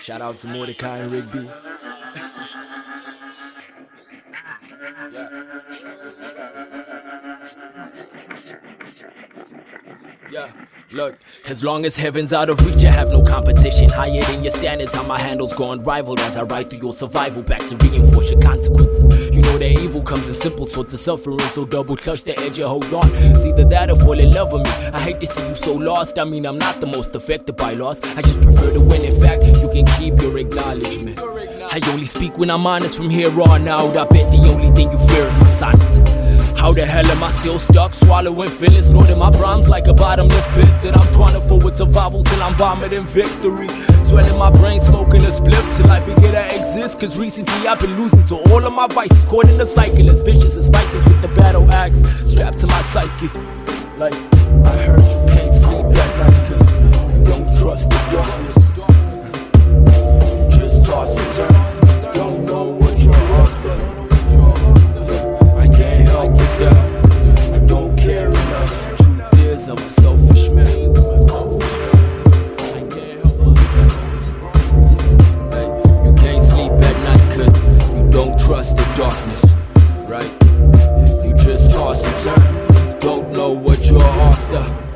Shout out to Mordecai and Rigby. Yeah. Look, as long as heaven's out of reach, I have no competition. Higher than your standards, how my handles go unrivaled as I ride through your survival back to reinforce your consequences. You know that evil comes in simple sorts of suffering, so double clutch the edge and hold on. It's either that or fall in love with me. I hate to see you so lost. I mean, I'm not the most affected by loss. I just prefer to win. In fact, you can keep your acknowledgement. I only speak when I'm honest from here on out. I bet the only thing you fear is my silence. How the hell am I still stuck? Swallowing feelings, loading my problems like a bottomless pit. That I'm trying to forward survival till I'm vomiting victory. Swelling my brain, smoking a spliff till I forget I exist. Cause recently I've been losing, to all of my vices caught in the cycle. As vicious as Vikings with the battle axe strapped to my psyche. Like, I heard you can't sleep at night cause you don't trust the darkness. You're after.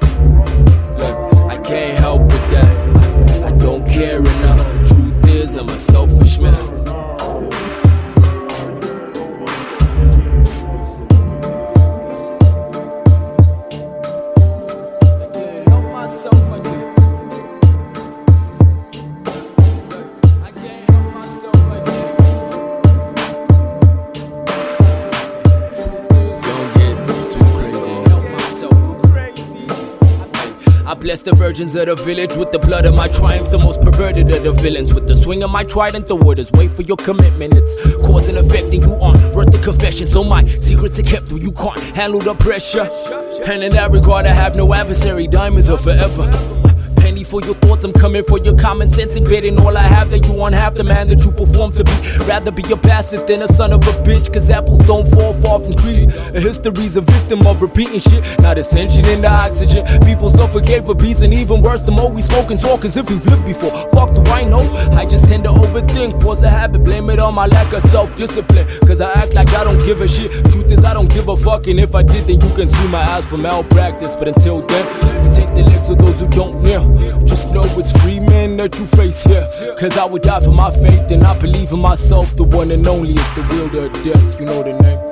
I bless the virgins of the village with the blood of my triumph, the most perverted of the villains. With the swing of my trident, the word is wait for your commitment. It's cause and effect, and you aren't worth the confession. So my secrets are kept, you can't handle the pressure. And in that regard, I have no adversary. Diamonds are forever. Penny for your thoughts, I'm coming for your common sense and betting all I have that you half the man that you perform to be. Rather be a bastard than a son of a bitch, cause apples don't fall far from trees. History's a victim of repeating shit, not ascension in the oxygen. People suffocate for peace, and even worse, the more we smoke and talk as if we've lived before. Fuck, do I know? I just tend to overthink, force a habit, blame it on my lack of self discipline. Cause I act like I don't give a shit. Truth is, I don't give a fuck, and if I did, then you can sue my ass for malpractice. But until then, we take the legs of those who don't kneel. Just know it's free men that you face here. Cause I would die for my faith, and I believe in myself. The one and only is the wielder of death. You know the name.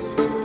Not